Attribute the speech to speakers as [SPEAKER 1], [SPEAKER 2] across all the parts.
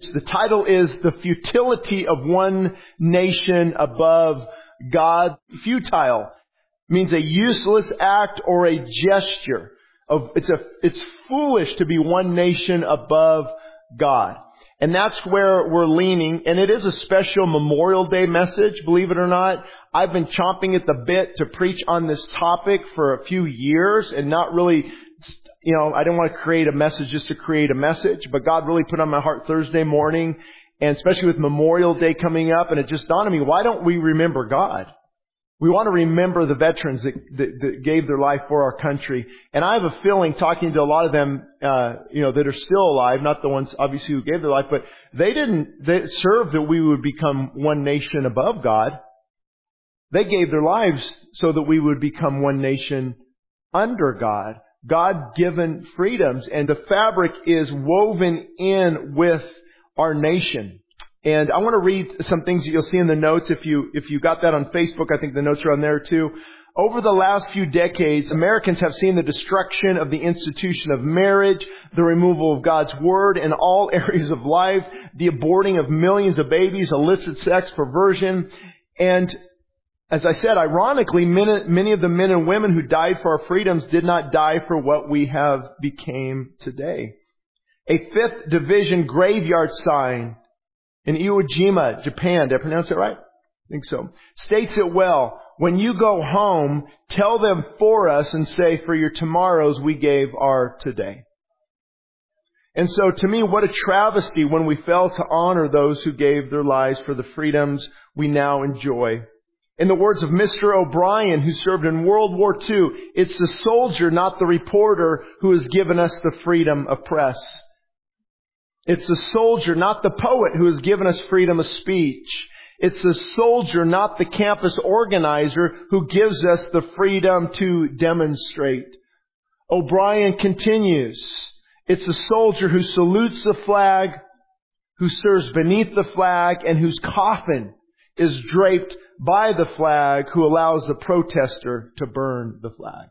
[SPEAKER 1] The title is The Futility of One Nation Above God. Futile means a useless act or a gesture. Of, it's a, it's foolish to be one nation above God. And that's where we're leaning. And it is a special Memorial Day message, believe it or not. I've been chomping at the bit to preach on this topic for a few years and not really, you know, I didn't want to create a message just to create a message, but God really put on my heart Thursday morning and especially with Memorial Day coming up and it just dawned on me, why don't we remember God? We want to remember the veterans that, that, that, gave their life for our country. And I have a feeling talking to a lot of them, uh, you know, that are still alive, not the ones obviously who gave their life, but they didn't they serve that we would become one nation above God. They gave their lives so that we would become one nation under God. God-given freedoms and the fabric is woven in with our nation. And I want to read some things that you'll see in the notes if you, if you got that on Facebook. I think the notes are on there too. Over the last few decades, Americans have seen the destruction of the institution of marriage, the removal of God's Word in all areas of life, the aborting of millions of babies, illicit sex, perversion, and as I said, ironically, many of the men and women who died for our freedoms did not die for what we have became today. A fifth division graveyard sign in Iwo Jima, Japan. Did I pronounce it right? I think so. States it well. When you go home, tell them for us and say, for your tomorrows we gave our today. And so to me, what a travesty when we fail to honor those who gave their lives for the freedoms we now enjoy. In the words of Mr. O'Brien, who served in World War II, it's the soldier, not the reporter, who has given us the freedom of press. It's the soldier, not the poet, who has given us freedom of speech. It's the soldier, not the campus organizer, who gives us the freedom to demonstrate. O'Brien continues. It's the soldier who salutes the flag, who serves beneath the flag, and whose coffin is draped by the flag, who allows the protester to burn the flag.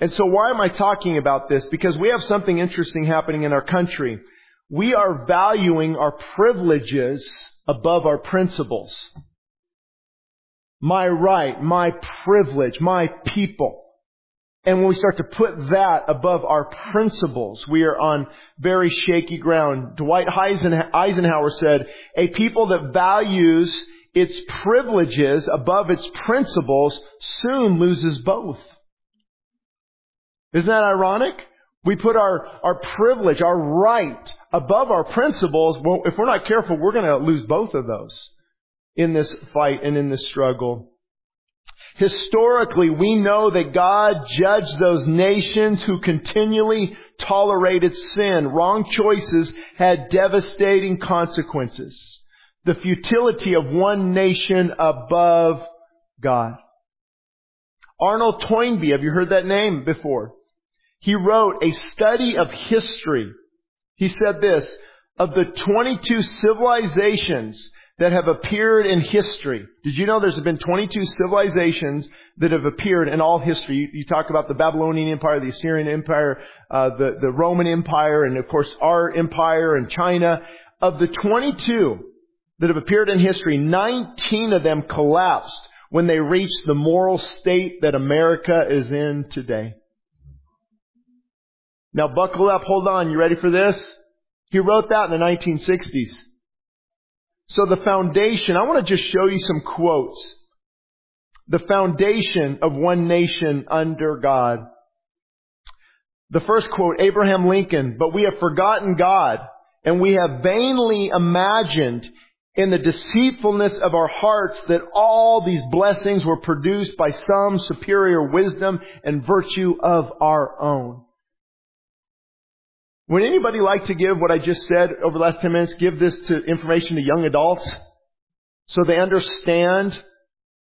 [SPEAKER 1] And so why am I talking about this? Because we have something interesting happening in our country. We are valuing our privileges above our principles. My right, my privilege, my people. And when we start to put that above our principles, we are on very shaky ground. Dwight Eisenhower said, a people that values its privileges above its principles soon loses both. Isn't that ironic? We put our, our privilege, our right above our principles. Well, if we're not careful, we're going to lose both of those in this fight and in this struggle. Historically, we know that God judged those nations who continually tolerated sin. Wrong choices had devastating consequences. The futility of one nation above God. Arnold Toynbee, have you heard that name before? He wrote a study of history. He said this, of the 22 civilizations that have appeared in history. Did you know there's been 22 civilizations that have appeared in all history? You, you talk about the Babylonian Empire, the Assyrian Empire, uh, the, the Roman Empire, and of course our empire and China. Of the 22 that have appeared in history, 19 of them collapsed when they reached the moral state that America is in today. Now buckle up, hold on, you ready for this? He wrote that in the 1960s. So the foundation, I want to just show you some quotes. The foundation of one nation under God. The first quote, Abraham Lincoln, but we have forgotten God and we have vainly imagined in the deceitfulness of our hearts that all these blessings were produced by some superior wisdom and virtue of our own. Would anybody like to give what I just said over the last 10 minutes, give this to information to young adults so they understand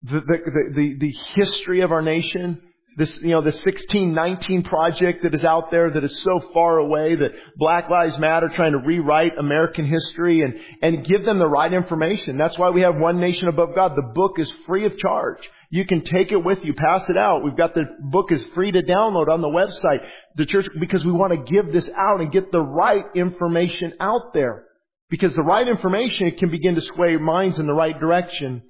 [SPEAKER 1] the, the, the, the history of our nation this, you know, the 1619 project that is out there that is so far away that Black Lives Matter trying to rewrite American history and, and give them the right information. That's why we have One Nation Above God. The book is free of charge. You can take it with you, pass it out. We've got the book is free to download on the website. The church, because we want to give this out and get the right information out there. Because the right information can begin to sway minds in the right direction.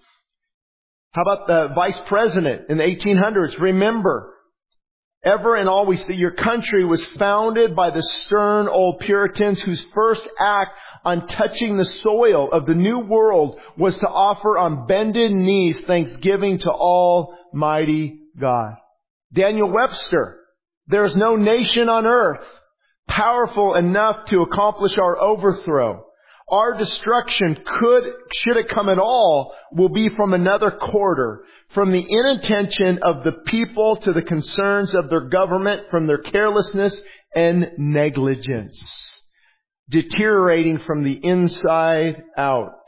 [SPEAKER 1] How about the vice president in the 1800s? Remember, ever and always that your country was founded by the stern old Puritans whose first act on touching the soil of the new world was to offer on bended knees thanksgiving to Almighty God. Daniel Webster, there is no nation on earth powerful enough to accomplish our overthrow. Our destruction could, should it come at all, will be from another quarter, from the inattention of the people to the concerns of their government, from their carelessness and negligence, deteriorating from the inside out.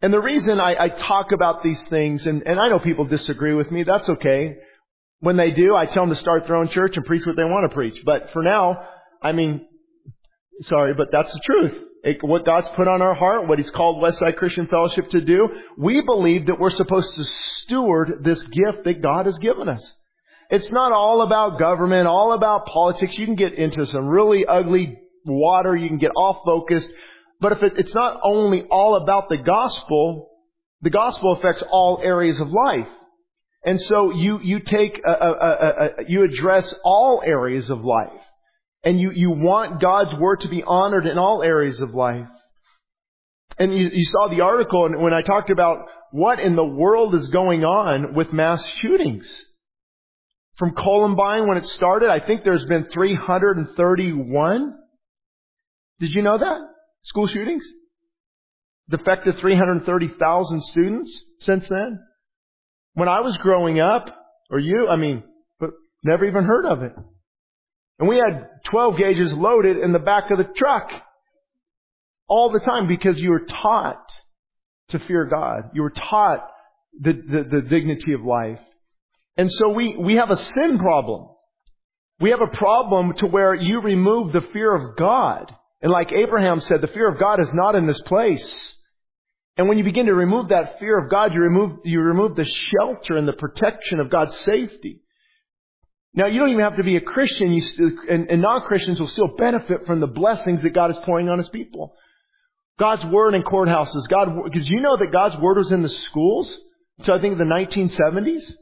[SPEAKER 1] And the reason I, I talk about these things, and, and I know people disagree with me, that's okay. When they do, I tell them to start their own church and preach what they want to preach. But for now, I mean, sorry, but that's the truth what God's put on our heart, what He's called Westside Christian Fellowship to do, we believe that we're supposed to steward this gift that God has given us. It's not all about government, all about politics. You can get into some really ugly water. You can get off focused. But if it, it's not only all about the gospel, the gospel affects all areas of life. And so you, you take, a, a, a, you address all areas of life. And you, you want God's Word to be honored in all areas of life. And you, you saw the article when I talked about what in the world is going on with mass shootings. From Columbine when it started, I think there's been 331. Did you know that? School shootings? Defected 330,000 students since then. When I was growing up, or you, I mean, but never even heard of it. And we had 12 gauges loaded in the back of the truck all the time because you were taught to fear God. You were taught the, the, the dignity of life. And so we, we have a sin problem. We have a problem to where you remove the fear of God. And like Abraham said, the fear of God is not in this place. And when you begin to remove that fear of God, you remove, you remove the shelter and the protection of God's safety. Now, you don't even have to be a Christian, you still, and, and non-Christians will still benefit from the blessings that God is pouring on His people. God's Word in courthouses. God, because you know that God's Word was in the schools? So I think the 1970s?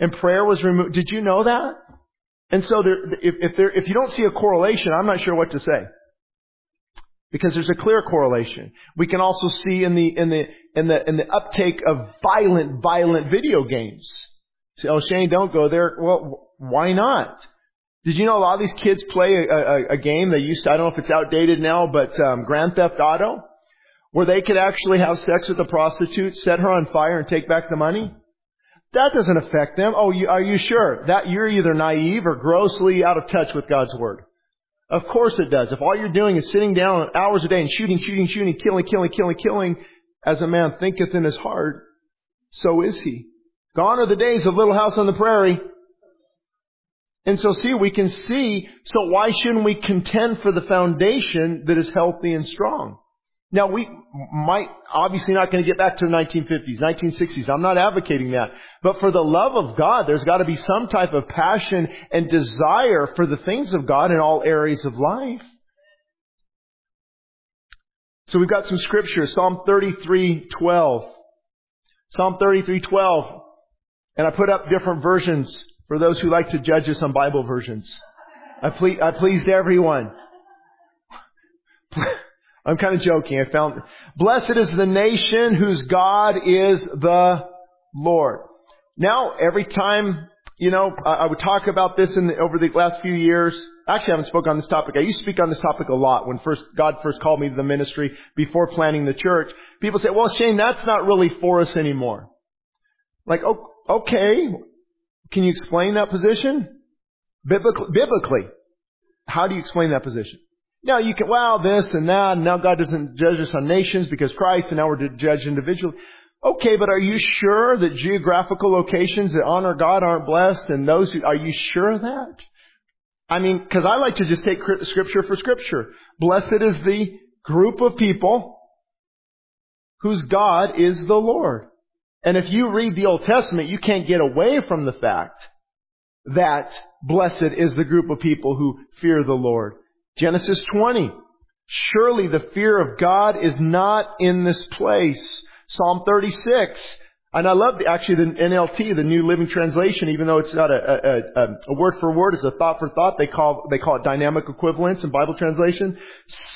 [SPEAKER 1] And prayer was removed. Did you know that? And so there, if, if, there, if you don't see a correlation, I'm not sure what to say. Because there's a clear correlation. We can also see in the, in the, in the, in the uptake of violent, violent video games. Say, oh Shane, don't go there. Well, why not? Did you know a lot of these kids play a, a, a game they used to, I don't know if it's outdated now, but um, Grand Theft Auto, where they could actually have sex with a prostitute, set her on fire, and take back the money? That doesn't affect them. Oh, you, are you sure? That you're either naive or grossly out of touch with God's Word. Of course it does. If all you're doing is sitting down hours a day and shooting, shooting, shooting, killing, killing, killing, killing, as a man thinketh in his heart, so is he. Gone are the days of Little House on the Prairie. And so see, we can see, so why shouldn't we contend for the foundation that is healthy and strong? Now we might, obviously not going to get back to the 1950s, 1960s. I'm not advocating that. But for the love of God, there's got to be some type of passion and desire for the things of God in all areas of life. So we've got some scripture, Psalm 33:12. Psalm 33:12. And I put up different versions for those who like to judge us on Bible versions. I, ple- I pleased everyone. I'm kind of joking. I found, blessed is the nation whose God is the Lord. Now, every time, you know, I, I would talk about this in the, over the last few years. Actually, I haven't spoken on this topic. I used to speak on this topic a lot when first, God first called me to the ministry before planning the church. People say, well, Shane, that's not really for us anymore. Like, oh, okay, can you explain that position? Biblically, how do you explain that position? Now you can, well, this and that, and now God doesn't judge us on nations because Christ, and now we're to judge individually. Okay, but are you sure that geographical locations that honor God aren't blessed and those who, are you sure of that? I mean, cause I like to just take scripture for scripture. Blessed is the group of people whose God is the Lord. And if you read the Old Testament, you can't get away from the fact that blessed is the group of people who fear the Lord. Genesis 20. Surely the fear of God is not in this place. Psalm 36. And I love the, actually the NLT, the New Living Translation, even though it's not a, a, a, a, word for word, it's a thought for thought. They call, they call it dynamic equivalence in Bible translation.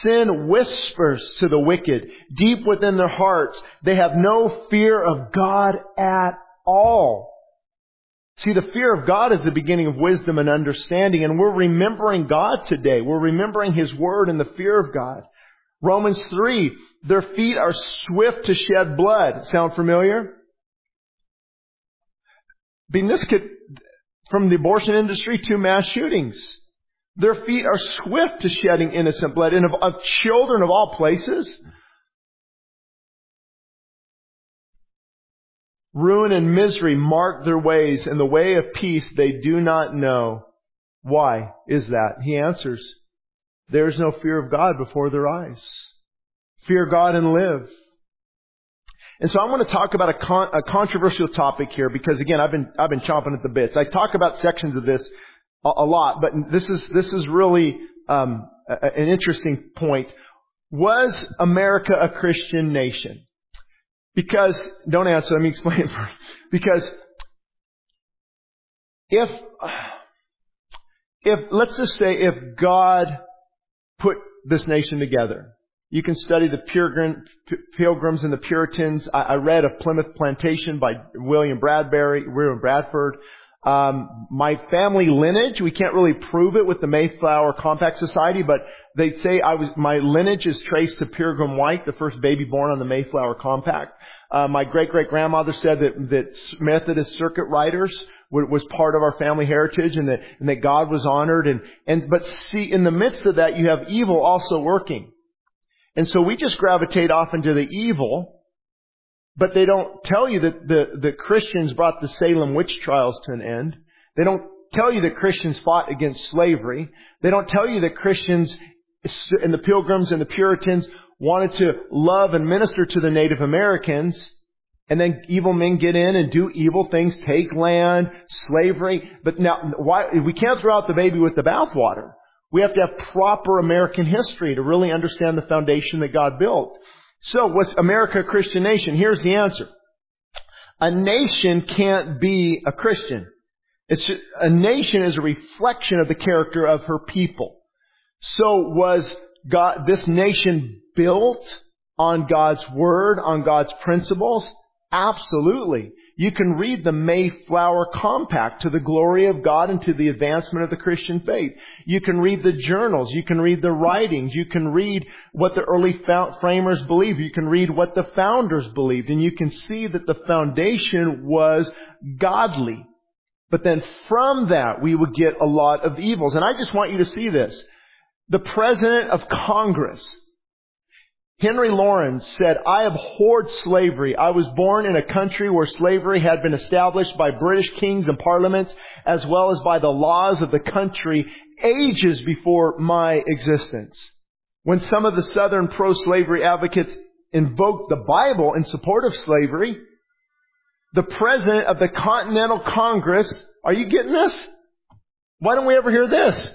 [SPEAKER 1] Sin whispers to the wicked deep within their hearts. They have no fear of God at all. See, the fear of God is the beginning of wisdom and understanding, and we're remembering God today. We're remembering His Word and the fear of God. Romans 3, their feet are swift to shed blood. Sound familiar? Being this could, from the abortion industry to mass shootings. Their feet are swift to shedding innocent blood, and of, of children of all places. Ruin and misery mark their ways, and the way of peace they do not know. Why is that? He answers, there is no fear of God before their eyes. Fear God and live. And so I'm going to talk about a, con- a, controversial topic here because again, I've been, I've been chomping at the bits. I talk about sections of this a, a lot, but this is, this is really, um, a, an interesting point. Was America a Christian nation? Because, don't answer, let me explain it first. Because if, if, let's just say if God put this nation together, you can study the Pilgrims and the Puritans. I read of Plymouth Plantation by William Bradbury, William Bradford. Um, my family lineage, we can't really prove it with the Mayflower Compact Society, but they say I was, my lineage is traced to Pilgrim White, the first baby born on the Mayflower Compact. Uh, my great great grandmother said that that Methodist circuit riders was part of our family heritage, and that and that God was honored. And and but see, in the midst of that, you have evil also working, and so we just gravitate off into the evil. But they don't tell you that the the Christians brought the Salem witch trials to an end. They don't tell you that Christians fought against slavery. They don't tell you that Christians and the Pilgrims and the Puritans wanted to love and minister to the Native Americans, and then evil men get in and do evil things, take land, slavery. But now, why, we can't throw out the baby with the bathwater. We have to have proper American history to really understand the foundation that God built. So, what's America a Christian nation? Here's the answer. A nation can't be a Christian. It's a nation is a reflection of the character of her people. So was God, this nation built on God's Word, on God's principles? Absolutely. You can read the Mayflower Compact to the glory of God and to the advancement of the Christian faith. You can read the journals. You can read the writings. You can read what the early framers believed. You can read what the founders believed. And you can see that the foundation was godly. But then from that, we would get a lot of evils. And I just want you to see this. The President of Congress Henry Laurens said, I abhorred slavery. I was born in a country where slavery had been established by British kings and parliaments as well as by the laws of the country ages before my existence. When some of the southern pro-slavery advocates invoked the Bible in support of slavery, the president of the Continental Congress, are you getting this? Why don't we ever hear this?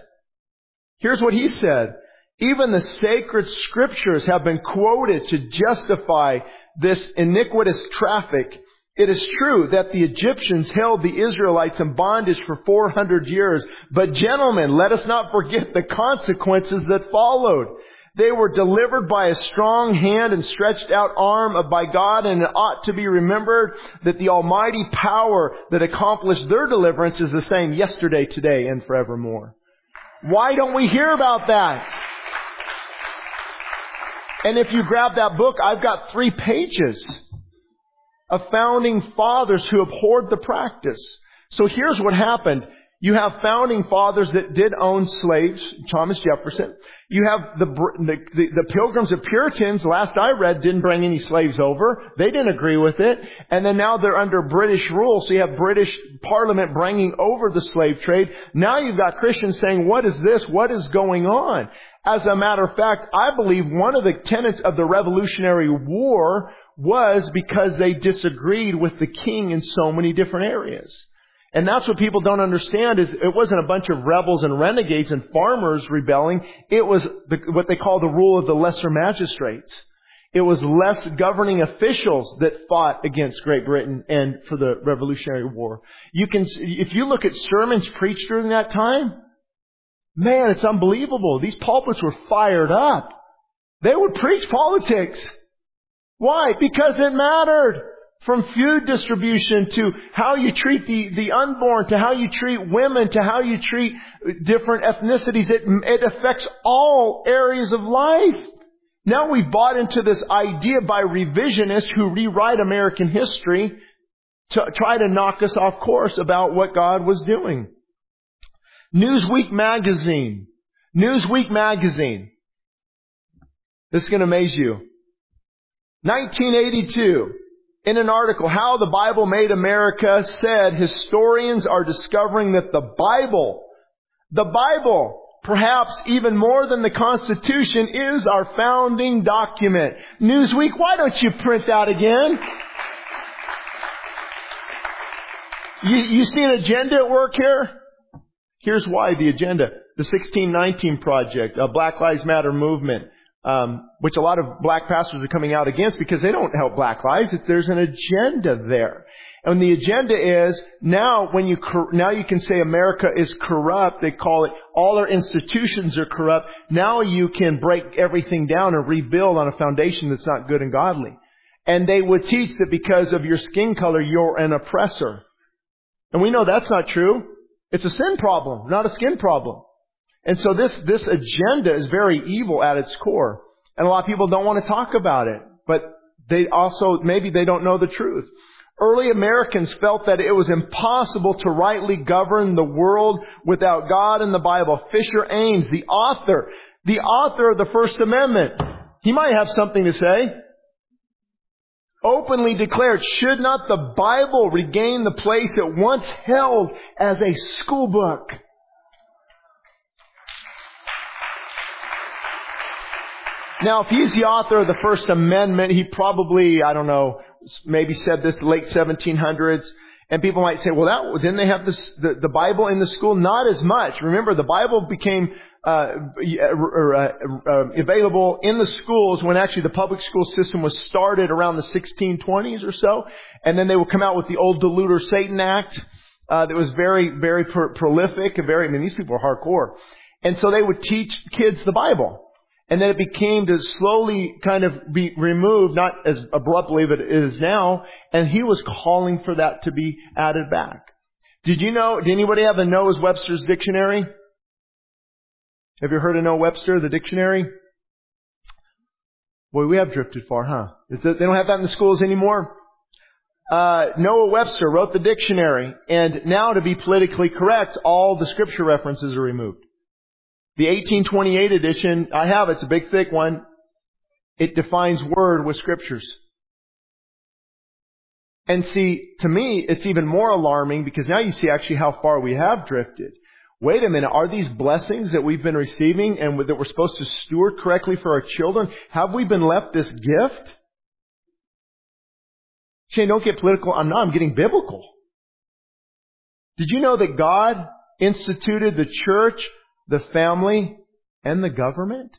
[SPEAKER 1] Here's what he said. Even the sacred scriptures have been quoted to justify this iniquitous traffic. It is true that the Egyptians held the Israelites in bondage for 400 years, but gentlemen, let us not forget the consequences that followed. They were delivered by a strong hand and stretched out arm by God, and it ought to be remembered that the almighty power that accomplished their deliverance is the same yesterday, today, and forevermore. Why don't we hear about that? And if you grab that book, I've got three pages of founding fathers who abhorred the practice. So here's what happened. You have founding fathers that did own slaves, Thomas Jefferson. You have the, the, the, pilgrims of Puritans, last I read, didn't bring any slaves over. They didn't agree with it. And then now they're under British rule, so you have British Parliament bringing over the slave trade. Now you've got Christians saying, what is this? What is going on? As a matter of fact, I believe one of the tenets of the Revolutionary War was because they disagreed with the king in so many different areas. And that's what people don't understand is it wasn't a bunch of rebels and renegades and farmers rebelling. It was the, what they call the rule of the lesser magistrates. It was less governing officials that fought against Great Britain and for the Revolutionary War. You can, if you look at sermons preached during that time, man, it's unbelievable. These pulpits were fired up. They would preach politics. Why? Because it mattered. From food distribution to how you treat the, the unborn, to how you treat women, to how you treat different ethnicities. It, it affects all areas of life. Now we've bought into this idea by revisionists who rewrite American history to try to knock us off course about what God was doing. Newsweek magazine. Newsweek magazine. This is going to amaze you. 1982 in an article, How the Bible Made America said historians are discovering that the Bible, the Bible, perhaps even more than the Constitution, is our founding document. Newsweek, why don't you print that again? You, you see an agenda at work here? Here's why the agenda. The 1619 Project, a Black Lives Matter movement, um, which a lot of black pastors are coming out against because they don't help black lives. There's an agenda there. And the agenda is now when you, now you can say America is corrupt. They call it all our institutions are corrupt. Now you can break everything down and rebuild on a foundation that's not good and godly. And they would teach that because of your skin color, you're an oppressor. And we know that's not true. It's a sin problem, not a skin problem. And so this, this agenda is very evil at its core. And a lot of people don't want to talk about it. But they also, maybe they don't know the truth. Early Americans felt that it was impossible to rightly govern the world without God and the Bible. Fisher Ames, the author, the author of the First Amendment, he might have something to say. Openly declared, should not the Bible regain the place it once held as a school Now, if he's the author of the First Amendment, he probably, I don't know, maybe said this late 1700s. And people might say, well, that didn't they have this, the, the Bible in the school? Not as much. Remember, the Bible became uh, uh, uh, available in the schools when actually the public school system was started around the 1620s or so, and then they would come out with the old Deluder Satan Act uh, that was very, very pro- prolific. Very, I mean, these people are hardcore, and so they would teach kids the Bible. And then it became to slowly kind of be removed, not as abruptly, but it is now. And he was calling for that to be added back. Did you know, did anybody have a Noah's Webster's dictionary? Have you heard of Noah Webster, the dictionary? Boy, we have drifted far, huh? They don't have that in the schools anymore? Uh, Noah Webster wrote the dictionary, and now to be politically correct, all the scripture references are removed. The 1828 edition, I have, it's a big thick one. It defines word with scriptures. And see, to me, it's even more alarming because now you see actually how far we have drifted. Wait a minute, are these blessings that we've been receiving and that we're supposed to steward correctly for our children, have we been left this gift? Shane, don't get political. I'm not, I'm getting biblical. Did you know that God instituted the church the family, and the government.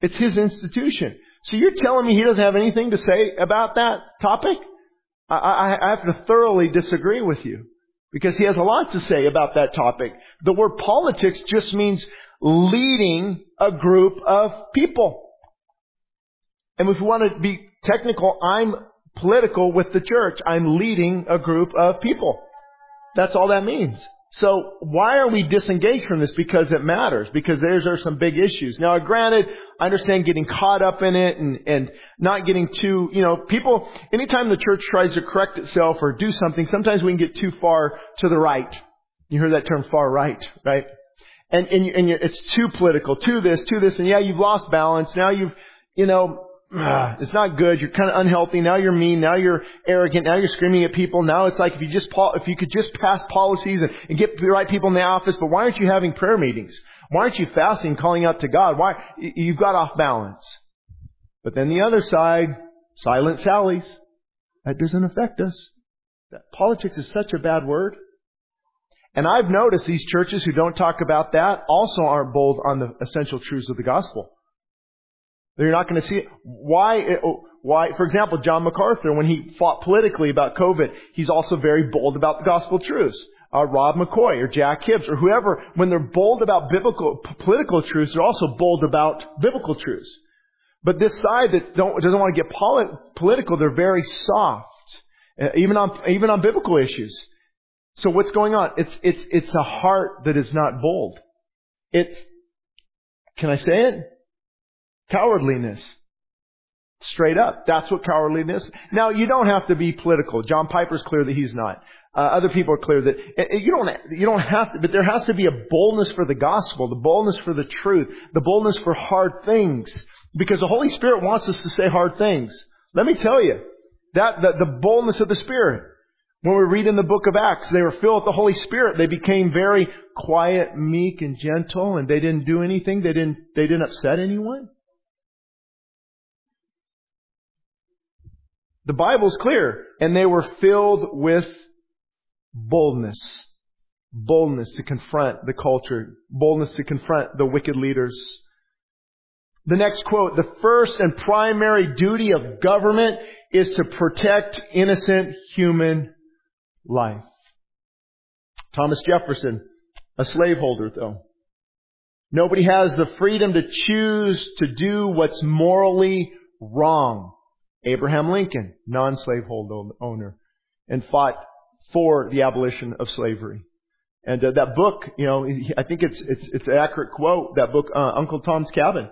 [SPEAKER 1] It's his institution. So you're telling me he doesn't have anything to say about that topic? I, I, I have to thoroughly disagree with you. Because he has a lot to say about that topic. The word politics just means leading a group of people. And if we want to be technical, I'm political with the church. I'm leading a group of people. That's all that means. So why are we disengaged from this? Because it matters. Because there's are some big issues. Now, granted, I understand getting caught up in it and, and not getting too, you know, people, anytime the church tries to correct itself or do something, sometimes we can get too far to the right. You heard that term far right, right? And, and, you, and it's too political, too this, too this, and yeah, you've lost balance. Now you've, you know, uh, it's not good. You're kind of unhealthy. Now you're mean. Now you're arrogant. Now you're screaming at people. Now it's like if you just, if you could just pass policies and, and get the right people in the office, but why aren't you having prayer meetings? Why aren't you fasting, calling out to God? Why? You've got off balance. But then the other side, silent sallies. That doesn't affect us. Politics is such a bad word. And I've noticed these churches who don't talk about that also aren't bold on the essential truths of the gospel. They're not going to see it. Why, why, for example, John MacArthur, when he fought politically about COVID, he's also very bold about the gospel truths. Uh, Rob McCoy or Jack Hibbs or whoever, when they're bold about biblical, political truths, they're also bold about biblical truths. But this side that doesn't want to get polit- political, they're very soft. Uh, even on, even on biblical issues. So what's going on? It's, it's, it's a heart that is not bold. It's, can I say it? Cowardliness. Straight up. That's what cowardliness. Now, you don't have to be political. John Piper's clear that he's not. Uh, other people are clear that uh, uh, you don't you don't have to, but there has to be a boldness for the gospel, the boldness for the truth, the boldness for hard things, because the Holy Spirit wants us to say hard things. Let me tell you, that the, the boldness of the Spirit. When we read in the book of Acts, they were filled with the Holy Spirit. They became very quiet, meek, and gentle, and they didn't do anything. They didn't, they didn't upset anyone. The Bible's clear. And they were filled with boldness. Boldness to confront the culture. Boldness to confront the wicked leaders. The next quote, the first and primary duty of government is to protect innocent human life. Thomas Jefferson, a slaveholder though. Nobody has the freedom to choose to do what's morally wrong. Abraham Lincoln, non-slavehold owner, and fought for the abolition of slavery. And uh, that book, you know, I think it's it's it's an accurate quote. That book, uh, Uncle Tom's Cabin,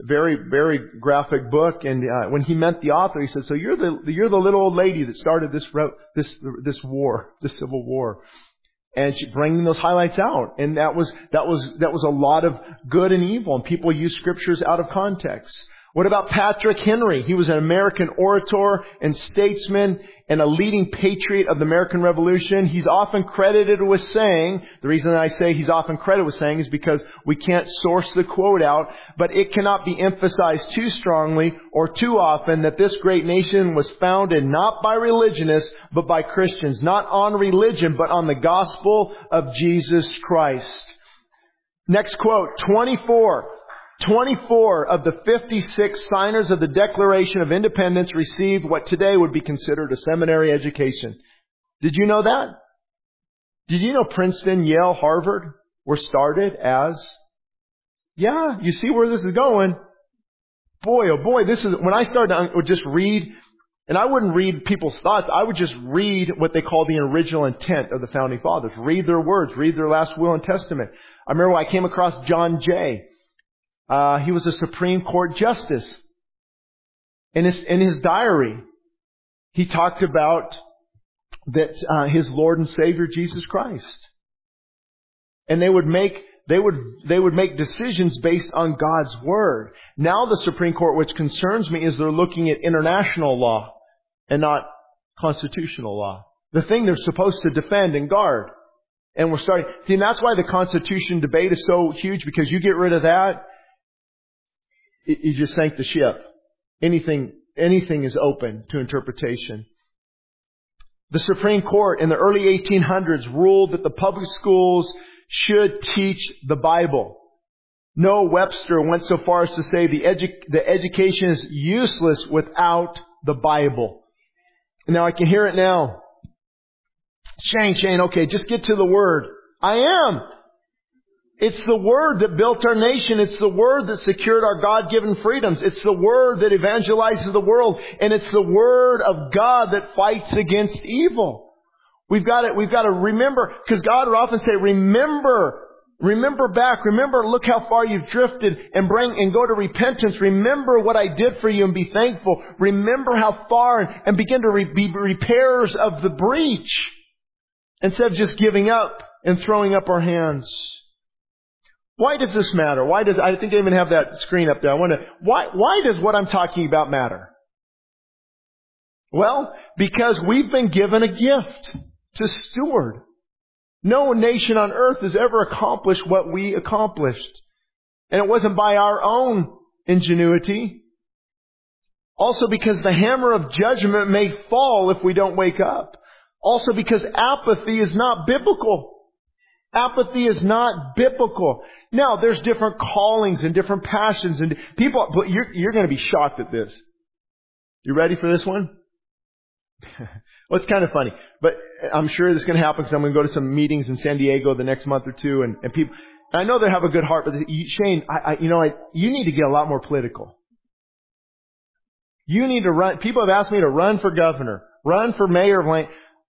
[SPEAKER 1] very very graphic book. And uh, when he met the author, he said, "So you're the you're the little old lady that started this this this war, this civil war." And she bringing those highlights out, and that was that was that was a lot of good and evil, and people use scriptures out of context. What about Patrick Henry? He was an American orator and statesman and a leading patriot of the American Revolution. He's often credited with saying, the reason I say he's often credited with saying is because we can't source the quote out, but it cannot be emphasized too strongly or too often that this great nation was founded not by religionists, but by Christians. Not on religion, but on the gospel of Jesus Christ. Next quote, 24. 24 of the 56 signers of the Declaration of Independence received what today would be considered a seminary education. Did you know that? Did you know Princeton, Yale, Harvard were started as, yeah, you see where this is going. Boy, oh boy, this is, when I started to just read, and I wouldn't read people's thoughts, I would just read what they call the original intent of the founding fathers. Read their words, read their last will and testament. I remember when I came across John Jay. Uh, he was a Supreme Court justice. In his, in his diary, he talked about that uh, his Lord and Savior Jesus Christ. And they would make they would they would make decisions based on God's word. Now the Supreme Court, which concerns me, is they're looking at international law and not constitutional law. The thing they're supposed to defend and guard. And we're starting. See, and that's why the Constitution debate is so huge because you get rid of that, you just sank the ship. Anything, anything is open to interpretation. The Supreme Court in the early 1800s ruled that the public schools should teach the Bible. Noah Webster went so far as to say the, edu- the education is useless without the Bible. Now I can hear it now. Shane, Shane, okay, just get to the word. I am. It's the Word that built our nation. It's the Word that secured our God-given freedoms. It's the Word that evangelizes the world. And it's the Word of God that fights against evil. We've got to, we've got to remember, because God would often say, remember, remember back, remember, look how far you've drifted and bring, and go to repentance. Remember what I did for you and be thankful. Remember how far and begin to re, be repairers of the breach instead of just giving up and throwing up our hands. Why does this matter? Why does, I think I even have that screen up there. I to, why, why does what I'm talking about matter? Well, because we've been given a gift to steward. No nation on earth has ever accomplished what we accomplished. And it wasn't by our own ingenuity. Also because the hammer of judgment may fall if we don't wake up. Also because apathy is not biblical. Apathy is not biblical. Now, there's different callings and different passions and people, but you're, you're going to be shocked at this. You ready for this one? well, it's kind of funny, but I'm sure this is going to happen because I'm going to go to some meetings in San Diego the next month or two and, and people, I know they have a good heart, but Shane, I, I, you know, I, you need to get a lot more political. You need to run, people have asked me to run for governor, run for mayor of Lane.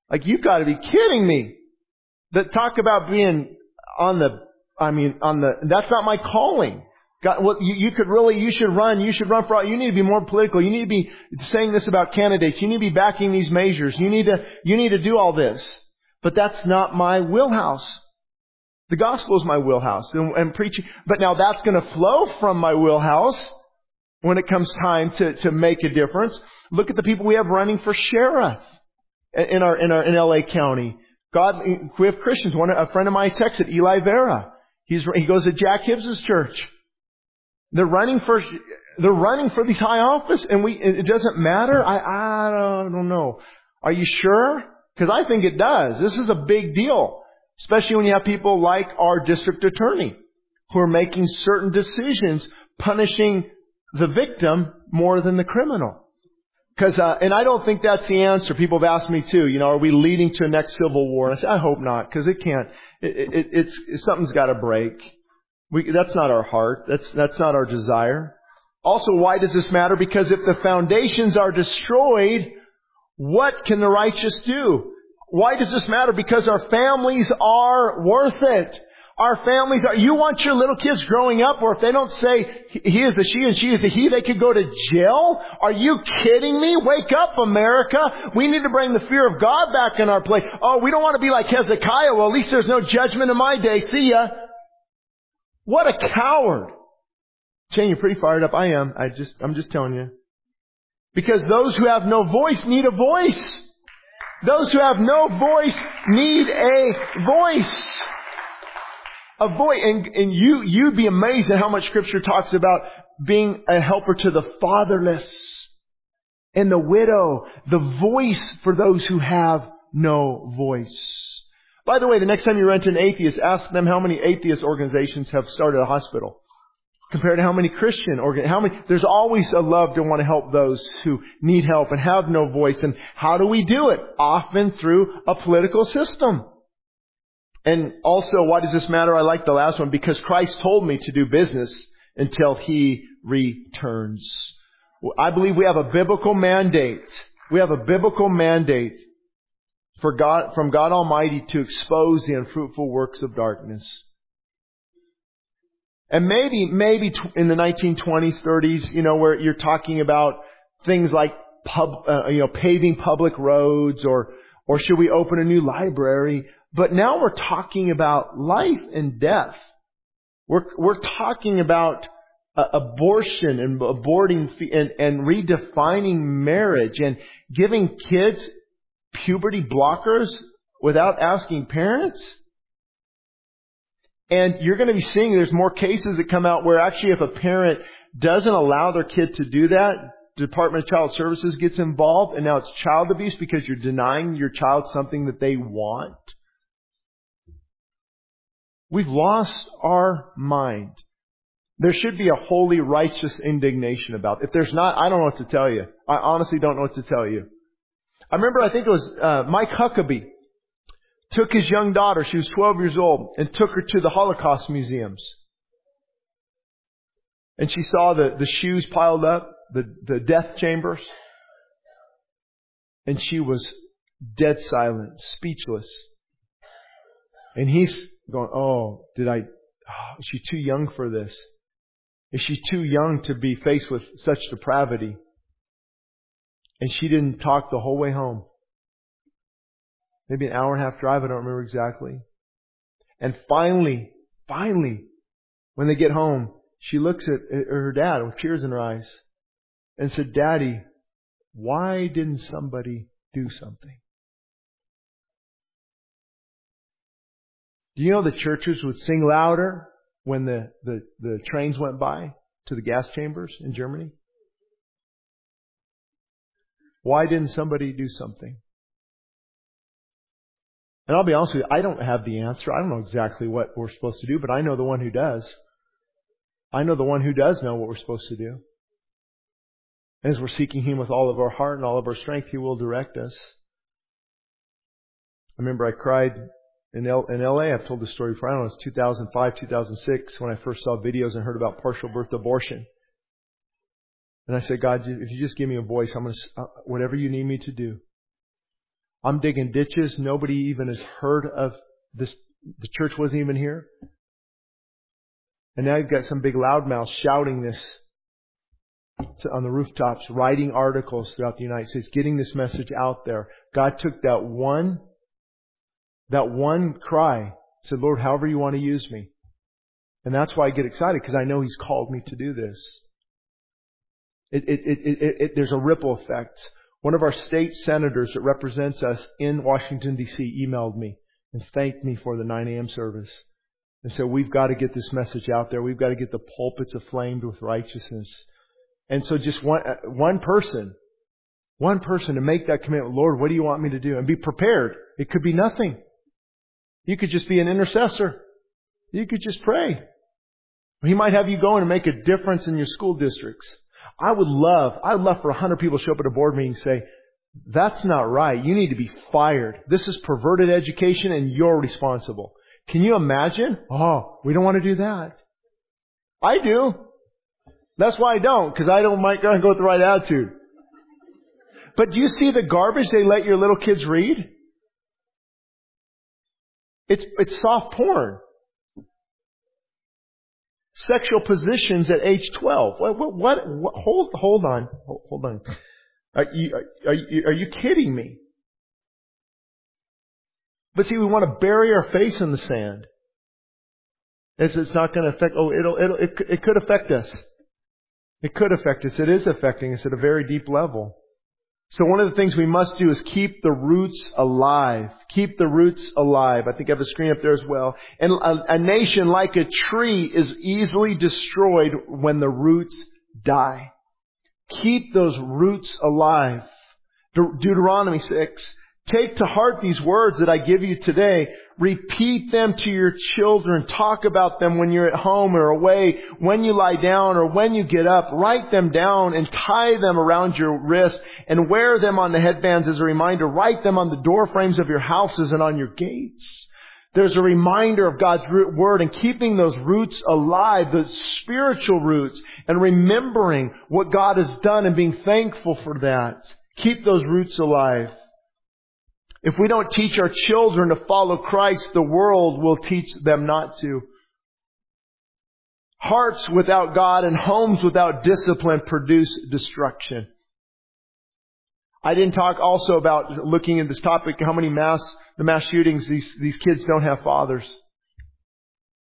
[SPEAKER 1] Like, you've got to be kidding me that talk about being on the, I mean, on the, that's not my calling. God, well, you, you could really, you should run, you should run for, you need to be more political. You need to be saying this about candidates. You need to be backing these measures. You need to, you need to do all this. But that's not my wheelhouse. The gospel is my wheelhouse and, and preaching, but now that's going to flow from my wheelhouse when it comes time to, to make a difference. Look at the people we have running for sheriff in our, in our, in LA County. God, we have Christians. One, a friend of mine texted Eli Vera. He's, he goes to Jack Hibbs's church. They're running for, they're running for these high office and we, it doesn't matter. I, I don't know. Are you sure? Because I think it does. This is a big deal. Especially when you have people like our district attorney who are making certain decisions punishing the victim more than the criminal. Because, uh, and I don't think that's the answer. People have asked me too. You know, are we leading to a next civil war? And I say, I hope not, because it can't. It, it, it's it, something's got to break. We, that's not our heart. That's that's not our desire. Also, why does this matter? Because if the foundations are destroyed, what can the righteous do? Why does this matter? Because our families are worth it. Our families are, you want your little kids growing up or if they don't say he is a she and she is a he, they could go to jail? Are you kidding me? Wake up, America. We need to bring the fear of God back in our place. Oh, we don't want to be like Hezekiah. Well, at least there's no judgment in my day. See ya. What a coward. Shane, you're pretty fired up. I am. I just, I'm just telling you. Because those who have no voice need a voice. Those who have no voice need a voice avoid, and, and you, you'd be amazed at how much scripture talks about being a helper to the fatherless and the widow, the voice for those who have no voice. By the way, the next time you into an atheist, ask them how many atheist organizations have started a hospital compared to how many Christian organ, how many, there's always a love to want to help those who need help and have no voice. And how do we do it? Often through a political system. And also, why does this matter? I like the last one because Christ told me to do business until He returns. I believe we have a biblical mandate. We have a biblical mandate for God, from God Almighty to expose the unfruitful works of darkness. And maybe, maybe in the 1920s, 30s, you know, where you're talking about things like pub, uh, you know, paving public roads or, or should we open a new library? But now we're talking about life and death. We're, we're talking about uh, abortion and aborting and, and redefining marriage and giving kids puberty blockers without asking parents. And you're going to be seeing there's more cases that come out where actually if a parent doesn't allow their kid to do that, Department of Child Services gets involved and now it's child abuse because you're denying your child something that they want. We've lost our mind. There should be a holy, righteous indignation about it. If there's not, I don't know what to tell you. I honestly don't know what to tell you. I remember, I think it was uh, Mike Huckabee took his young daughter, she was 12 years old, and took her to the Holocaust museums. And she saw the, the shoes piled up, the, the death chambers. And she was dead silent, speechless. And he's going, oh, did I, oh, is she too young for this? Is she too young to be faced with such depravity? And she didn't talk the whole way home. Maybe an hour and a half drive, I don't remember exactly. And finally, finally, when they get home, she looks at her dad with tears in her eyes and said, Daddy, why didn't somebody do something? Do you know the churches would sing louder when the, the, the trains went by to the gas chambers in Germany? Why didn't somebody do something? And I'll be honest with you, I don't have the answer. I don't know exactly what we're supposed to do, but I know the one who does. I know the one who does know what we're supposed to do. As we're seeking Him with all of our heart and all of our strength, He will direct us. I remember I cried in, L- in LA. I've told this story before. I don't know, it's 2005, 2006 when I first saw videos and heard about partial birth abortion. And I said, God, if you just give me a voice, I'm going to, uh, whatever you need me to do. I'm digging ditches. Nobody even has heard of this. The church wasn't even here. And now you've got some big loudmouth shouting this on the rooftops, writing articles throughout the United States, getting this message out there. God took that one, that one cry, said, Lord, however you want to use me. And that's why I get excited because I know He's called me to do this. It, it, it, there's a ripple effect. One of our state senators that represents us in Washington D.C. emailed me and thanked me for the 9 a.m. service and said, we've got to get this message out there. We've got to get the pulpits aflamed with righteousness. And so just one, uh, one person, one person to make that commitment, Lord, what do you want me to do? And be prepared. It could be nothing. You could just be an intercessor. You could just pray. He might have you go and make a difference in your school districts. I would love, I would love for a hundred people to show up at a board meeting and say, that's not right. You need to be fired. This is perverted education and you're responsible. Can you imagine? Oh, we don't want to do that. I do. That's why I don't, because I don't might go with the right attitude. But do you see the garbage they let your little kids read? It's, it's soft porn sexual positions at age 12. What, what, what, what hold, hold on, hold on. Are you, are, you, are you kidding me? But see, we want to bury our face in the sand. As it's not going to affect, oh, it'll, it'll, it, it could affect us. It could affect us. It is affecting us at a very deep level. So one of the things we must do is keep the roots alive. Keep the roots alive. I think I have a screen up there as well. And a, a nation like a tree is easily destroyed when the roots die. Keep those roots alive. De- Deuteronomy 6 Take to heart these words that I give you today. Repeat them to your children. Talk about them when you're at home or away, when you lie down or when you get up. Write them down and tie them around your wrist and wear them on the headbands as a reminder. Write them on the door frames of your houses and on your gates. There's a reminder of God's word and keeping those roots alive, the spiritual roots, and remembering what God has done and being thankful for that. Keep those roots alive. If we don't teach our children to follow Christ, the world will teach them not to. Hearts without God and homes without discipline produce destruction. I didn't talk also about looking at this topic, how many mass, the mass shootings, these, these kids don't have fathers.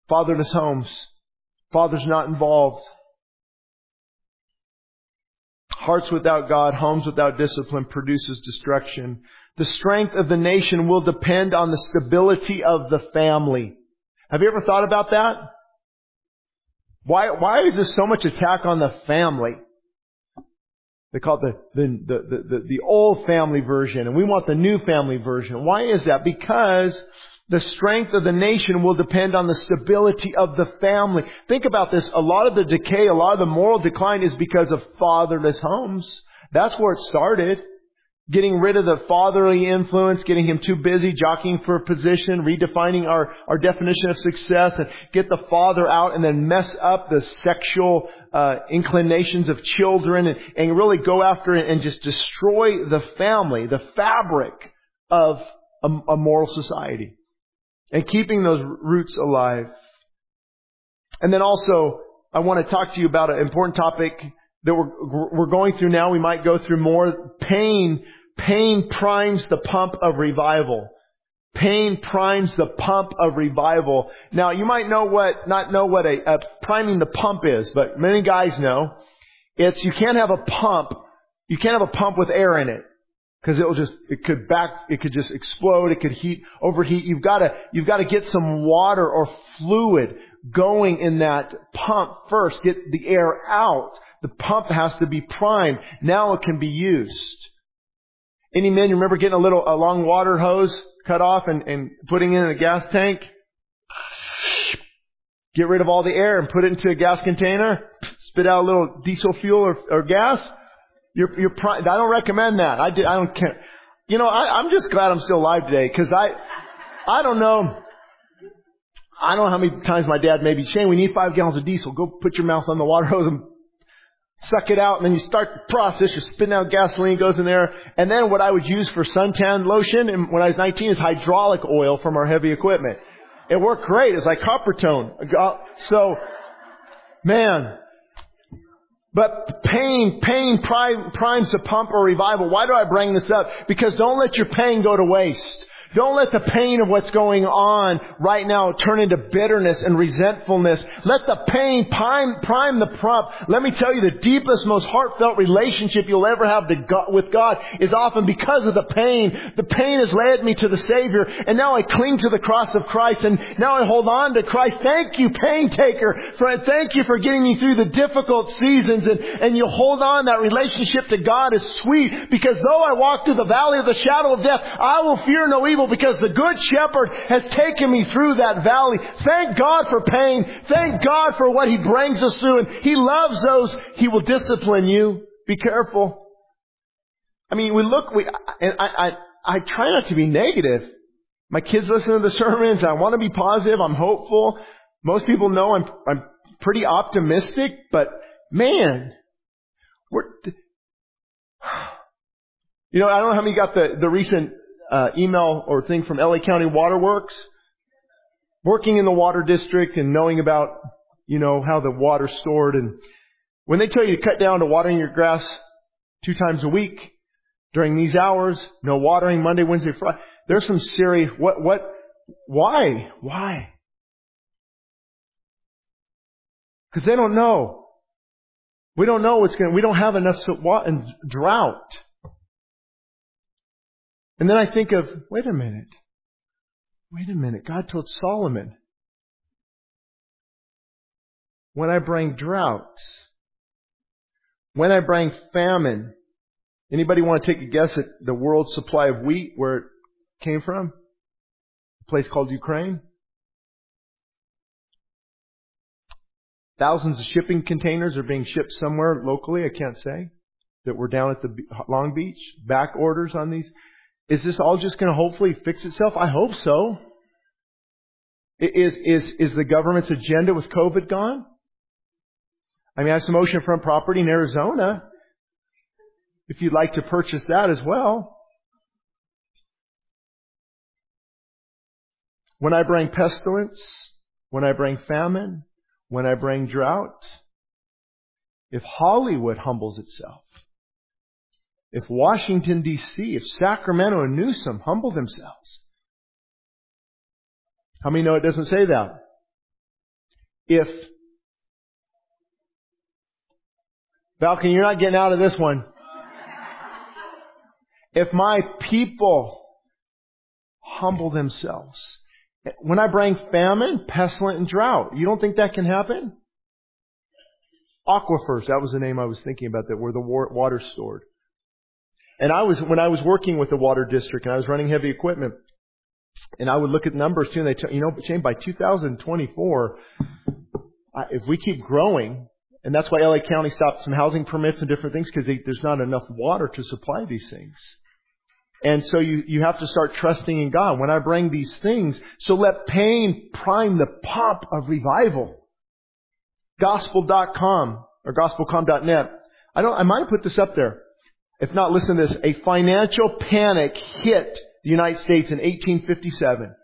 [SPEAKER 1] Fatherless homes. Fathers not involved. Hearts without God, homes without discipline produces destruction. The strength of the nation will depend on the stability of the family. Have you ever thought about that? Why, why is there so much attack on the family? They call it the, the, the, the, the old family version, and we want the new family version. Why is that? Because the strength of the nation will depend on the stability of the family. Think about this. A lot of the decay, a lot of the moral decline is because of fatherless homes. That's where it started. Getting rid of the fatherly influence, getting him too busy jockeying for a position, redefining our, our definition of success, and get the father out and then mess up the sexual uh, inclinations of children and, and really go after it and just destroy the family, the fabric of a, a moral society. And keeping those roots alive. And then also, I want to talk to you about an important topic that we're, we're going through now. We might go through more. Pain, pain primes the pump of revival. Pain primes the pump of revival. Now you might know what, not know what a, a priming the pump is, but many guys know. It's, you can't have a pump, you can't have a pump with air in it. Cause it'll just, it could back, it could just explode, it could heat, overheat. You've gotta, you've gotta get some water or fluid going in that pump first. Get the air out. The pump has to be primed. Now it can be used. Any men, you remember getting a little, a long water hose cut off and, and putting it in a gas tank? Get rid of all the air and put it into a gas container. Spit out a little diesel fuel or, or gas. You're, you're, I don't recommend that. I, did, I don't care. You know, I, I'm just glad I'm still alive today because I, I don't know. I don't know how many times my dad maybe, Shane, we need five gallons of diesel. Go put your mouth on the water hose and suck it out, and then you start the process. You're spitting out gasoline, goes in there. And then what I would use for suntan lotion and when I was 19 is hydraulic oil from our heavy equipment. It worked great. It's like Coppertone. So, man, but pain, pain primes the pump or revival. Why do I bring this up? Because don't let your pain go to waste. Don't let the pain of what's going on right now turn into bitterness and resentfulness. Let the pain prime, prime the pump. Let me tell you, the deepest, most heartfelt relationship you'll ever have God, with God is often because of the pain. The pain has led me to the Savior, and now I cling to the cross of Christ, and now I hold on to Christ. Thank you, pain taker, for thank you for getting me through the difficult seasons, and, and you hold on. That relationship to God is sweet, because though I walk through the valley of the shadow of death, I will fear no evil because the good shepherd has taken me through that valley. Thank God for pain. Thank God for what he brings us through. And he loves those. He will discipline you. Be careful. I mean, we look, we, and I, I, I try not to be negative. My kids listen to the sermons. I want to be positive. I'm hopeful. Most people know I'm, I'm pretty optimistic, but man, we're, you know, I don't know how many got the, the recent uh, email or thing from LA County Waterworks. Working in the water district and knowing about, you know, how the water's stored and when they tell you to cut down to watering your grass two times a week during these hours, no watering Monday, Wednesday, Friday, there's some serious, what, what, why? Why? Because they don't know. We don't know what's going to, we don't have enough and drought. And then I think of, wait a minute. Wait a minute. God told Solomon, when I bring drought, when I bring famine, anybody want to take a guess at the world supply of wheat, where it came from? A place called Ukraine? Thousands of shipping containers are being shipped somewhere locally, I can't say, that were down at the Long Beach. Back orders on these. Is this all just going to hopefully fix itself? I hope so. Is, is, is the government's agenda with COVID gone? I mean, I have some oceanfront property in Arizona. If you'd like to purchase that as well. When I bring pestilence, when I bring famine, when I bring drought, if Hollywood humbles itself, if Washington DC, if Sacramento and Newsom humble themselves. How many know it doesn't say that? If Falcon, you're not getting out of this one. If my people humble themselves, when I bring famine, pestilence, and drought, you don't think that can happen? Aquifers, that was the name I was thinking about that where the water stored. And I was, when I was working with the water district and I was running heavy equipment, and I would look at numbers too, and they tell, you know, Shane, by 2024, if we keep growing, and that's why LA County stopped some housing permits and different things because there's not enough water to supply these things. And so you, you have to start trusting in God. When I bring these things, so let pain prime the pump of revival. Gospel.com or gospelcom.net. I don't, I might put this up there. If not, listen to this. A financial panic hit the United States in 1857.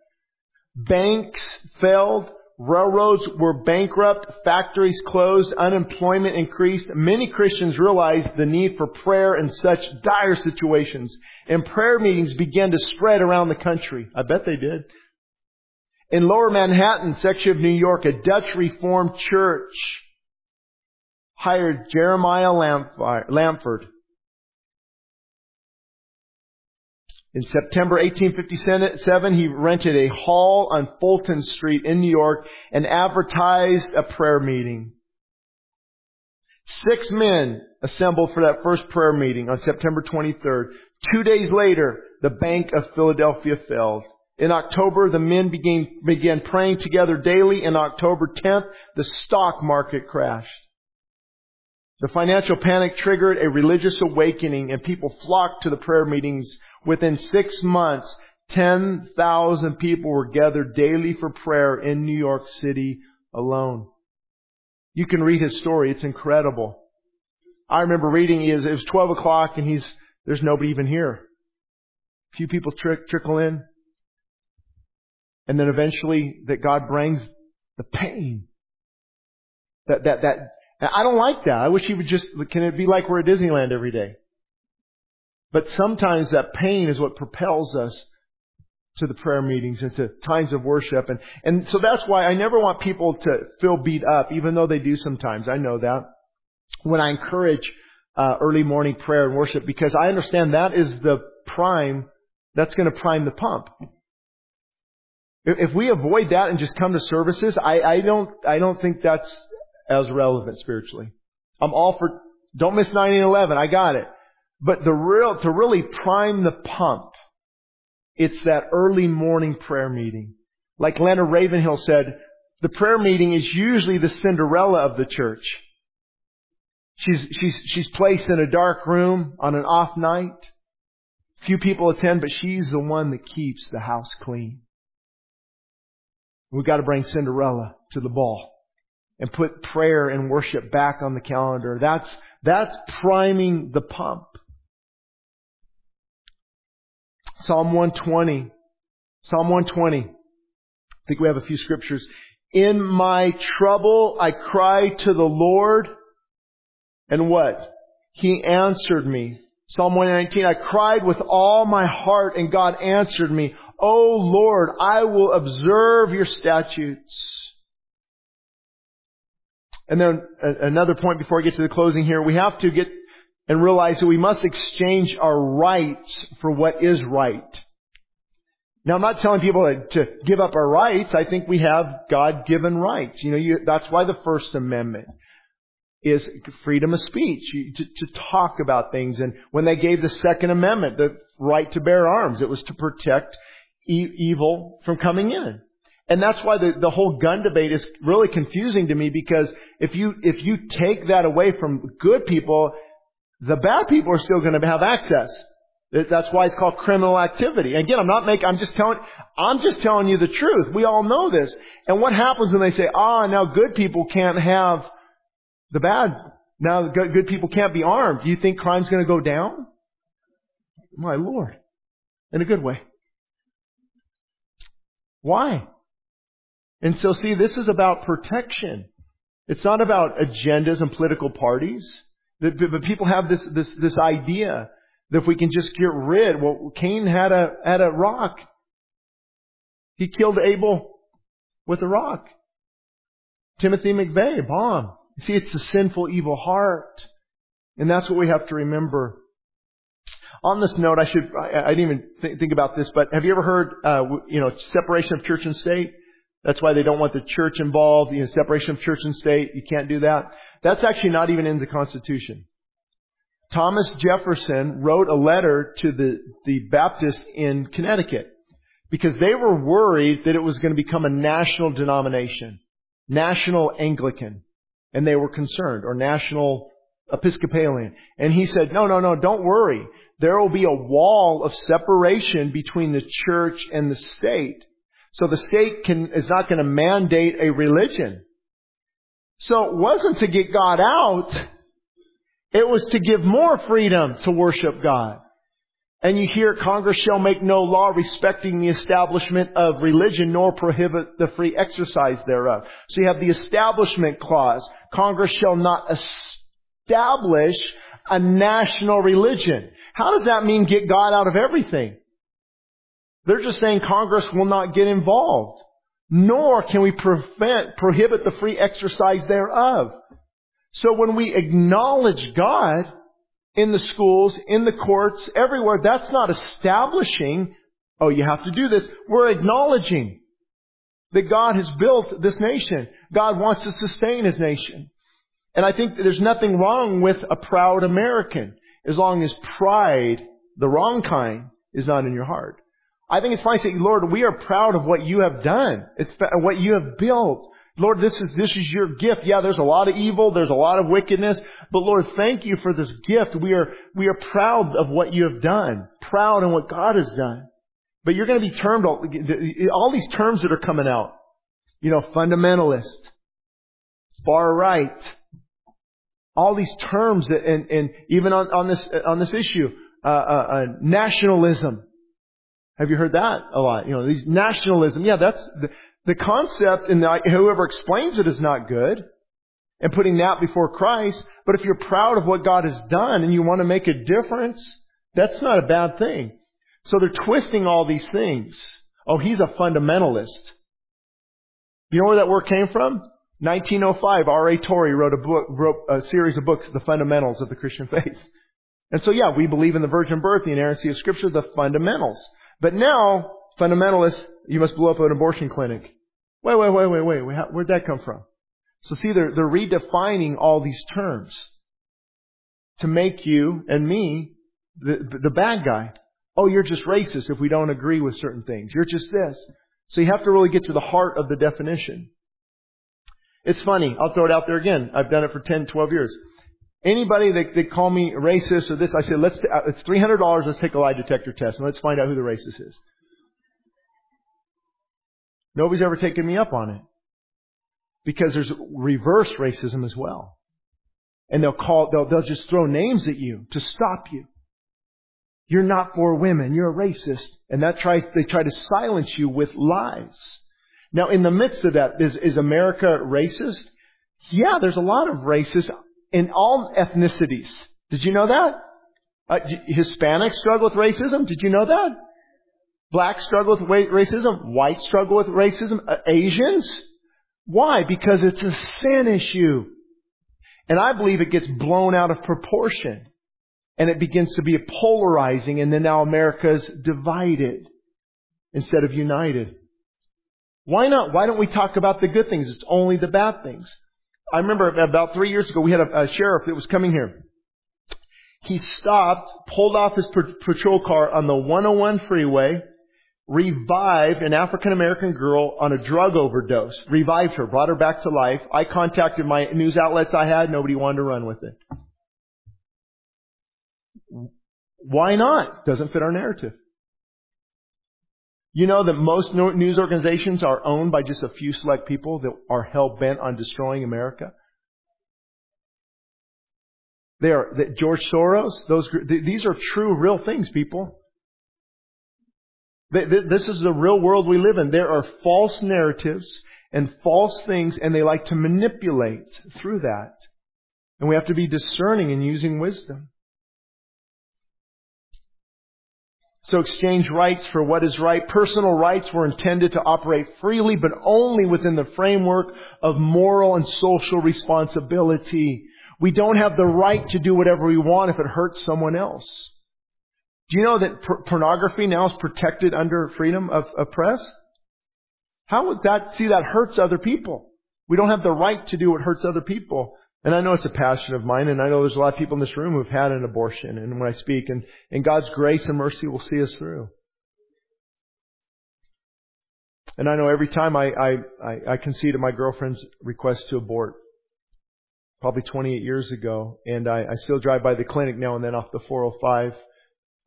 [SPEAKER 1] Banks failed, Railroads were bankrupt, factories closed, unemployment increased. Many Christians realized the need for prayer in such dire situations, and prayer meetings began to spread around the country. I bet they did. In lower Manhattan section of New York, a Dutch Reformed church hired Jeremiah Lanphier In September 1857, he rented a hall on Fulton Street in New York and advertised a prayer meeting. Six men assembled for that first prayer meeting on September 23rd. Two days later, the Bank of Philadelphia failed. In October, the men began, began praying together daily. In October 10th, the stock market crashed. The financial panic triggered a religious awakening and people flocked to the prayer meetings Within six months, 10,000 people were gathered daily for prayer in New York City alone. You can read his story. It's incredible. I remember reading it was 12 o'clock and he's, there's nobody even here. A few people trick, trickle in. And then eventually that God brings the pain. That, that, that, I don't like that. I wish he would just, can it be like we're at Disneyland every day? But sometimes that pain is what propels us to the prayer meetings and to times of worship. And, and so that's why I never want people to feel beat up, even though they do sometimes. I know that. When I encourage uh, early morning prayer and worship, because I understand that is the prime, that's going to prime the pump. If we avoid that and just come to services, I, I don't, I don't think that's as relevant spiritually. I'm all for, don't miss 9 and 11. I got it. But the real, to really prime the pump, it's that early morning prayer meeting. Like Leonard Ravenhill said, the prayer meeting is usually the Cinderella of the church. She's, she's, she's placed in a dark room on an off night. Few people attend, but she's the one that keeps the house clean. We've got to bring Cinderella to the ball and put prayer and worship back on the calendar. That's, that's priming the pump. Psalm 120. Psalm 120. I think we have a few scriptures. In my trouble, I cried to the Lord. And what? He answered me. Psalm 119, I cried with all my heart and God answered me. Oh Lord, I will observe your statutes. And then another point before I get to the closing here, we have to get and realize that we must exchange our rights for what is right. Now, I'm not telling people to, give up our rights. I think we have God-given rights. You know, you, that's why the First Amendment is freedom of speech, to, to talk about things. And when they gave the Second Amendment, the right to bear arms, it was to protect e- evil from coming in. And that's why the, the whole gun debate is really confusing to me because if you, if you take that away from good people, the bad people are still going to have access. That's why it's called criminal activity. Again, I'm not making, I'm just telling, I'm just telling you the truth. We all know this. And what happens when they say, ah, now good people can't have the bad, now good people can't be armed. Do you think crime's going to go down? My Lord. In a good way. Why? And so see, this is about protection. It's not about agendas and political parties. But people have this, this, this idea that if we can just get rid, well, Cain had a, had a rock. He killed Abel with a rock. Timothy McVeigh, bomb. See, it's a sinful, evil heart. And that's what we have to remember. On this note, I should, I, I didn't even th- think about this, but have you ever heard, uh, you know, separation of church and state? That's why they don't want the church involved, you know, separation of church and state. You can't do that. That's actually not even in the Constitution. Thomas Jefferson wrote a letter to the, the Baptists in Connecticut because they were worried that it was going to become a national denomination, national Anglican, and they were concerned, or national Episcopalian. And he said, no, no, no, don't worry. There will be a wall of separation between the church and the state. So the state can, is not going to mandate a religion. So it wasn't to get God out. It was to give more freedom to worship God. And you hear Congress shall make no law respecting the establishment of religion nor prohibit the free exercise thereof. So you have the establishment clause. Congress shall not establish a national religion. How does that mean get God out of everything? They're just saying Congress will not get involved. Nor can we prevent, prohibit the free exercise thereof. So when we acknowledge God in the schools, in the courts, everywhere, that's not establishing, oh, you have to do this. We're acknowledging that God has built this nation. God wants to sustain His nation. And I think there's nothing wrong with a proud American as long as pride, the wrong kind, is not in your heart. I think it's fine to say, Lord, we are proud of what you have done. It's what you have built. Lord, this is, this is your gift. Yeah, there's a lot of evil. There's a lot of wickedness. But Lord, thank you for this gift. We are, we are proud of what you have done. Proud in what God has done. But you're going to be termed, all, all these terms that are coming out. You know, fundamentalist, far right, all these terms that, and, and even on, on this, on this issue, uh, uh, uh, nationalism. Have you heard that a lot? You know, these nationalism. Yeah, that's the, the concept, and whoever explains it is not good. And putting that before Christ. But if you're proud of what God has done and you want to make a difference, that's not a bad thing. So they're twisting all these things. Oh, he's a fundamentalist. You know where that word came from? 1905, R.A. Torrey wrote a book, wrote a series of books, The Fundamentals of the Christian Faith. And so yeah, we believe in the virgin birth, the inerrancy of scripture, the fundamentals. But now, fundamentalists, you must blow up an abortion clinic. Wait, wait, wait, wait, wait. Where'd that come from? So see, they're, they're redefining all these terms to make you and me the, the bad guy. Oh, you're just racist if we don't agree with certain things. You're just this. So you have to really get to the heart of the definition. It's funny. I'll throw it out there again. I've done it for 10, 12 years. Anybody that, that call me racist or this, I say, let's, uh, it's $300, let's take a lie detector test and let's find out who the racist is. Nobody's ever taken me up on it. Because there's reverse racism as well. And they'll call, they'll, they'll just throw names at you to stop you. You're not for women. You're a racist. And that tries, they try to silence you with lies. Now, in the midst of that, is, is America racist? Yeah, there's a lot of racists in all ethnicities. Did you know that? Uh, Hispanics struggle with racism. Did you know that? Blacks struggle with racism. Whites struggle with racism. Uh, Asians? Why? Because it's a sin issue. And I believe it gets blown out of proportion. And it begins to be polarizing and then now America's divided instead of united. Why not? Why don't we talk about the good things? It's only the bad things. I remember about three years ago we had a, a sheriff that was coming here. He stopped, pulled off his patrol car on the 101 freeway, revived an African American girl on a drug overdose, revived her, brought her back to life. I contacted my news outlets I had, nobody wanted to run with it. Why not? Doesn't fit our narrative. You know that most news organizations are owned by just a few select people that are hell bent on destroying America. They are George Soros. Those these are true, real things, people. This is the real world we live in. There are false narratives and false things, and they like to manipulate through that. And we have to be discerning and using wisdom. So exchange rights for what is right. Personal rights were intended to operate freely, but only within the framework of moral and social responsibility. We don't have the right to do whatever we want if it hurts someone else. Do you know that por- pornography now is protected under freedom of, of press? How would that, see that hurts other people? We don't have the right to do what hurts other people. And I know it's a passion of mine, and I know there's a lot of people in this room who've had an abortion, and when I speak, and, and God's grace and mercy will see us through. And I know every time I, I, I, I conceded my girlfriend's request to abort, probably 28 years ago, and I, I still drive by the clinic now and then off the 405,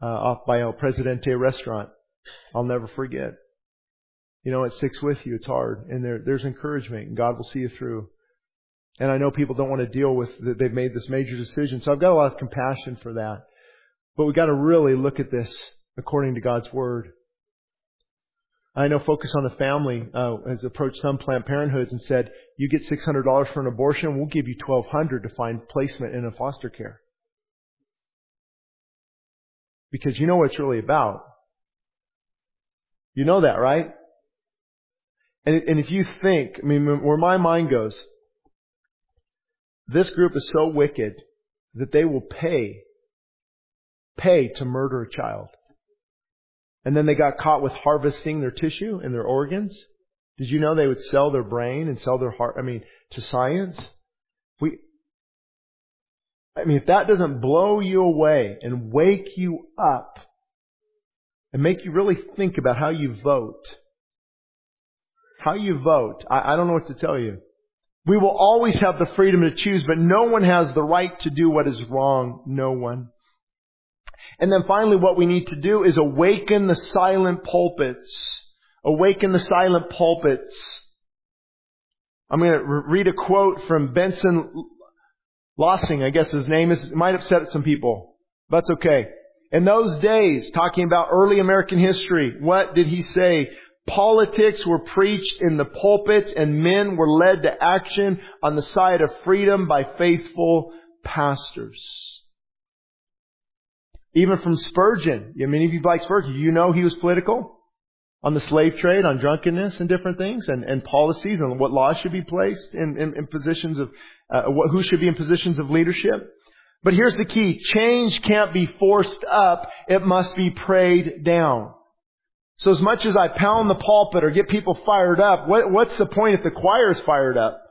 [SPEAKER 1] uh, off by El Presidente restaurant. I'll never forget. You know, it sticks with you. It's hard. And there, there's encouragement, and God will see you through. And I know people don't want to deal with that they've made this major decision. So I've got a lot of compassion for that. But we've got to really look at this according to God's Word. I know Focus on the Family uh, has approached some Planned Parenthoods and said, "You get six hundred dollars for an abortion, we'll give you $1,200 to find placement in a foster care." Because you know what it's really about. You know that, right? And, and if you think, I mean, where my mind goes, this group is so wicked that they will pay, pay to murder a child. And then they got caught with harvesting their tissue and their organs. Did you know they would sell their brain and sell their heart, I mean, to science? We, I mean, if that doesn't blow you away and wake you up and make you really think about how you vote, how you vote, I, I don't know what to tell you. We will always have the freedom to choose, but no one has the right to do what is wrong. No one. And then finally, what we need to do is awaken the silent pulpits. Awaken the silent pulpits. I'm going to read a quote from Benson Lossing, I guess his name is. It might upset some people. That's okay. In those days, talking about early American history, what did he say? Politics were preached in the pulpits and men were led to action on the side of freedom by faithful pastors. Even from Spurgeon. Mean, if you like Spurgeon, you know he was political on the slave trade, on drunkenness and different things, and, and policies and what laws should be placed in, in, in positions of, uh, what, who should be in positions of leadership. But here's the key. Change can't be forced up. It must be prayed down. So as much as I pound the pulpit or get people fired up, what, what's the point if the choir is fired up?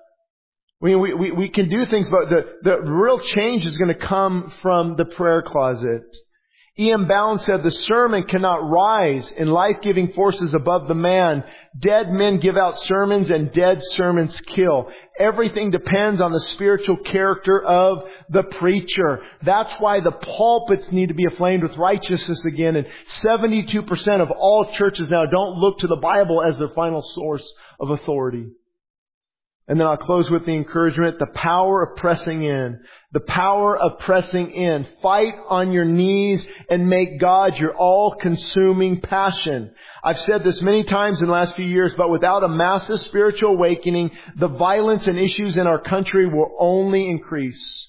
[SPEAKER 1] We, we, we, we can do things, but the, the real change is going to come from the prayer closet. E.M. Bounds said the sermon cannot rise in life-giving forces above the man. Dead men give out sermons and dead sermons kill. Everything depends on the spiritual character of the preacher. That's why the pulpits need to be aflamed with righteousness again. And 72% of all churches now don't look to the Bible as their final source of authority. And then I'll close with the encouragement, the power of pressing in. The power of pressing in. Fight on your knees and make God your all-consuming passion. I've said this many times in the last few years, but without a massive spiritual awakening, the violence and issues in our country will only increase.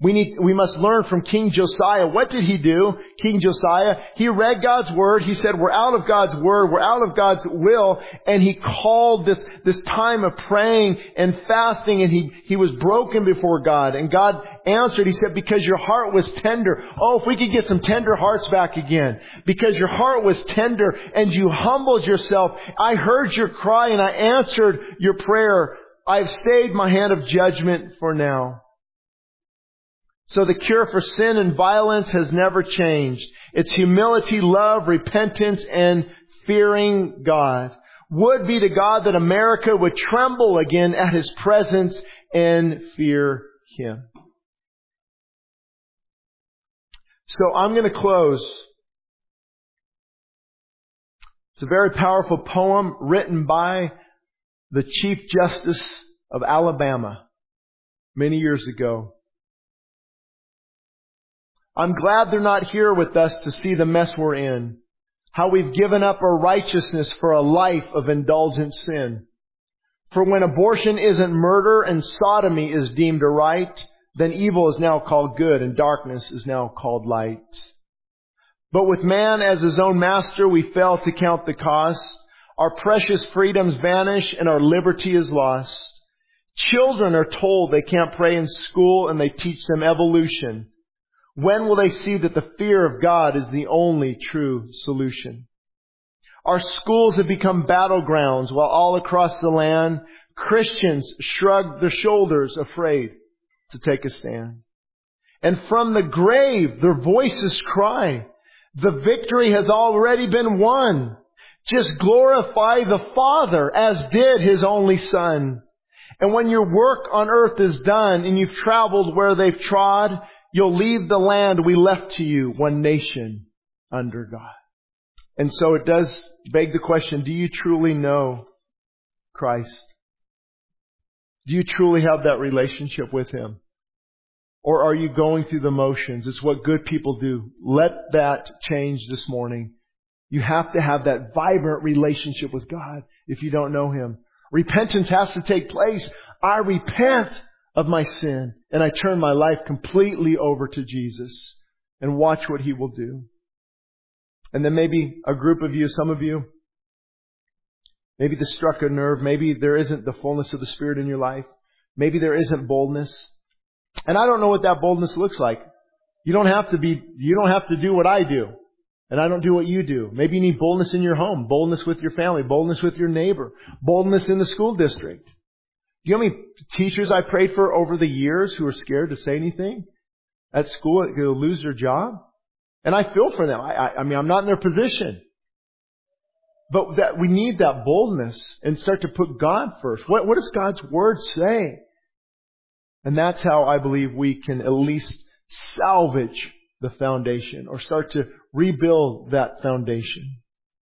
[SPEAKER 1] We need, we must learn from King Josiah. What did he do? King Josiah, he read God's word. He said, we're out of God's word. We're out of God's will. And he called this, this time of praying and fasting and he, he was broken before God. And God answered. He said, because your heart was tender. Oh, if we could get some tender hearts back again. Because your heart was tender and you humbled yourself. I heard your cry and I answered your prayer. I've stayed my hand of judgment for now. So the cure for sin and violence has never changed. It's humility, love, repentance, and fearing God. Would be to God that America would tremble again at His presence and fear Him. So I'm going to close. It's a very powerful poem written by the Chief Justice of Alabama many years ago. I'm glad they're not here with us to see the mess we're in. How we've given up our righteousness for a life of indulgent sin. For when abortion isn't murder and sodomy is deemed a right, then evil is now called good and darkness is now called light. But with man as his own master, we fail to count the cost. Our precious freedoms vanish and our liberty is lost. Children are told they can't pray in school and they teach them evolution. When will they see that the fear of God is the only true solution? Our schools have become battlegrounds while all across the land Christians shrug their shoulders afraid to take a stand. And from the grave their voices cry, the victory has already been won. Just glorify the Father as did His only Son. And when your work on earth is done and you've traveled where they've trod, You'll leave the land we left to you, one nation under God. And so it does beg the question, do you truly know Christ? Do you truly have that relationship with Him? Or are you going through the motions? It's what good people do. Let that change this morning. You have to have that vibrant relationship with God if you don't know Him. Repentance has to take place. I repent of my sin and I turn my life completely over to Jesus and watch what He will do. And then maybe a group of you, some of you, maybe this struck a nerve. Maybe there isn't the fullness of the Spirit in your life. Maybe there isn't boldness. And I don't know what that boldness looks like. You don't have to be, you don't have to do what I do. And I don't do what you do. Maybe you need boldness in your home, boldness with your family, boldness with your neighbor, boldness in the school district. Do you know how many teachers I prayed for over the years who are scared to say anything at school, they'll lose their job? And I feel for them. I, I, I mean, I'm not in their position. But that we need that boldness and start to put God first. What, what does God's Word say? And that's how I believe we can at least salvage the foundation or start to rebuild that foundation.